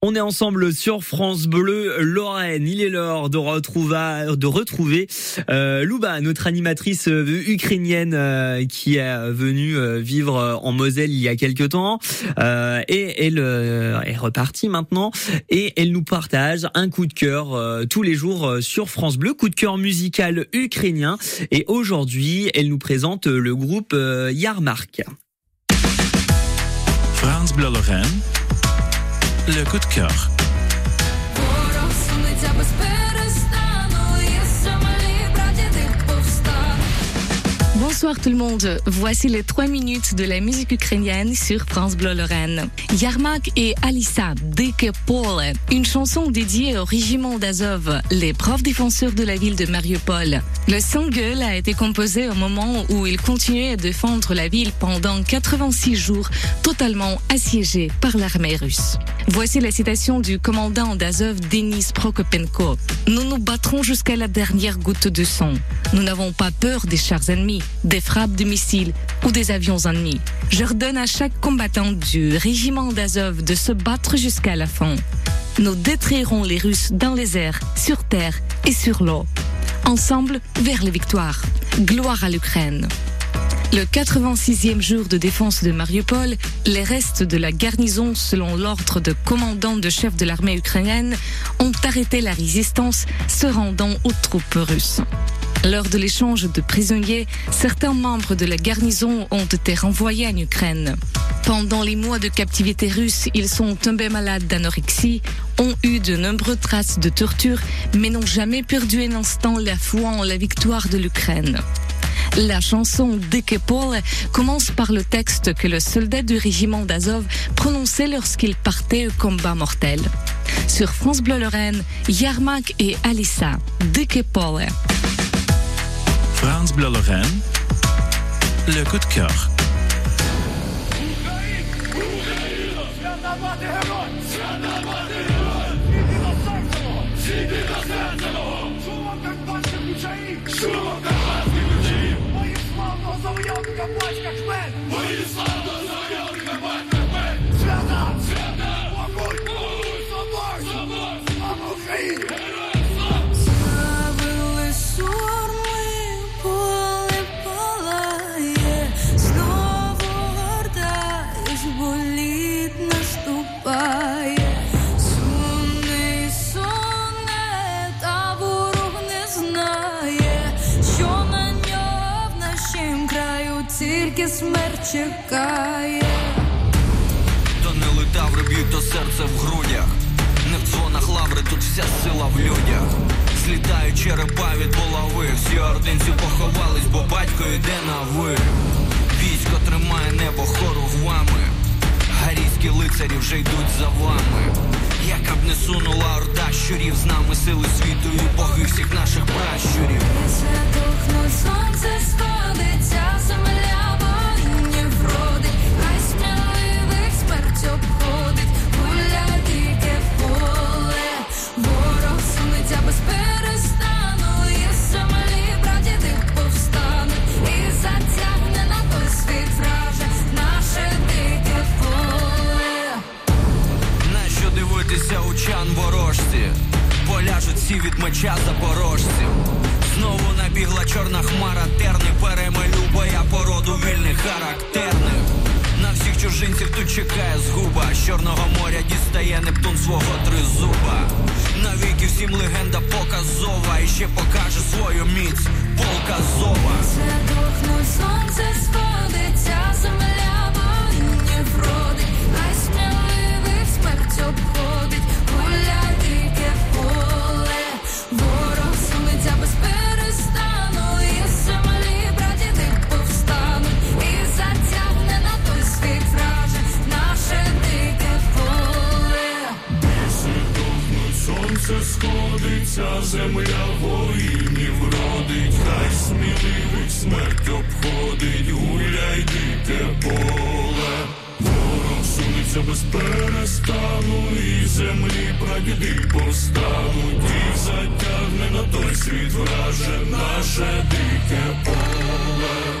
On est ensemble sur France Bleu Lorraine. Il est l'heure de retrouver, euh, Louba, notre animatrice euh, ukrainienne euh, qui est venue euh, vivre en Moselle il y a quelque temps. et elle est repartie maintenant et elle nous partage un coup de cœur tous les jours sur France Bleu, coup de cœur musical ukrainien. Et aujourd'hui, elle nous présente le groupe Yarmark. France Bleu Lorraine le coup de cœur. Bonsoir tout le monde. Voici les trois minutes de la musique ukrainienne sur France Bleu Lorraine. Yarmak et Alissa Deke Paul, une chanson dédiée au régiment d'Azov, les profs défenseurs de la ville de Mariupol. Le single a été composé au moment où il continuait à défendre la ville pendant 86 jours, totalement assiégé par l'armée russe. Voici la citation du commandant d'Azov, Denis Prokopenko. Nous nous battrons jusqu'à la dernière goutte de sang. Nous n'avons pas peur des chars ennemis des frappes de missiles ou des avions ennemis. Je redonne à chaque combattant du régiment d'Azov de se battre jusqu'à la fin. Nous détruirons les Russes dans les airs, sur terre et sur l'eau. Ensemble vers les victoires. Gloire à l'Ukraine. Le 86e jour de défense de Mariupol, les restes de la garnison, selon l'ordre de commandant de chef de l'armée ukrainienne, ont arrêté la résistance, se rendant aux troupes russes. Lors de l'échange de prisonniers, certains membres de la garnison ont été renvoyés en Ukraine. Pendant les mois de captivité russe, ils sont tombés malades d'anorexie, ont eu de nombreuses traces de torture, mais n'ont jamais perdu un instant la foi en la victoire de l'Ukraine. La chanson Paul commence par le texte que le soldat du régiment d'Azov prononçait lorsqu'il partait au combat mortel. Sur France Bleu Lorraine, Yarmak et Alissa, Paul. France Bleu Lorraine, le coup de cœur. Тільки смерть чекає. То не летаври б'ють, то серце в грудях. Не в дзвонах лаври, тут вся сила в людях. Злітають черепа від булави. Всі ординці поховались, бо батько йде на ви. Військо тримає небо хору вами. Гарійські лицарі вже йдуть за вами. Яка б не сунула орда щурів з нами сили світу і боги всіх наших пращурів. Запорожців. Знову набігла чорна хмара, терни перемалю я породу вільних характерних. На всіх чужинців тут чекає згуба. З Чорного моря дістає Нептун свого тризуба. Навіки всім легенда показова. І ще покаже свою міць полка Вся земля воїнів родить, хай сміливих смерть обходить, гуляй дике поле, ворог сунеться без перестану, і землі прадіди постануть, і затягне на той світ враже наше дике поле.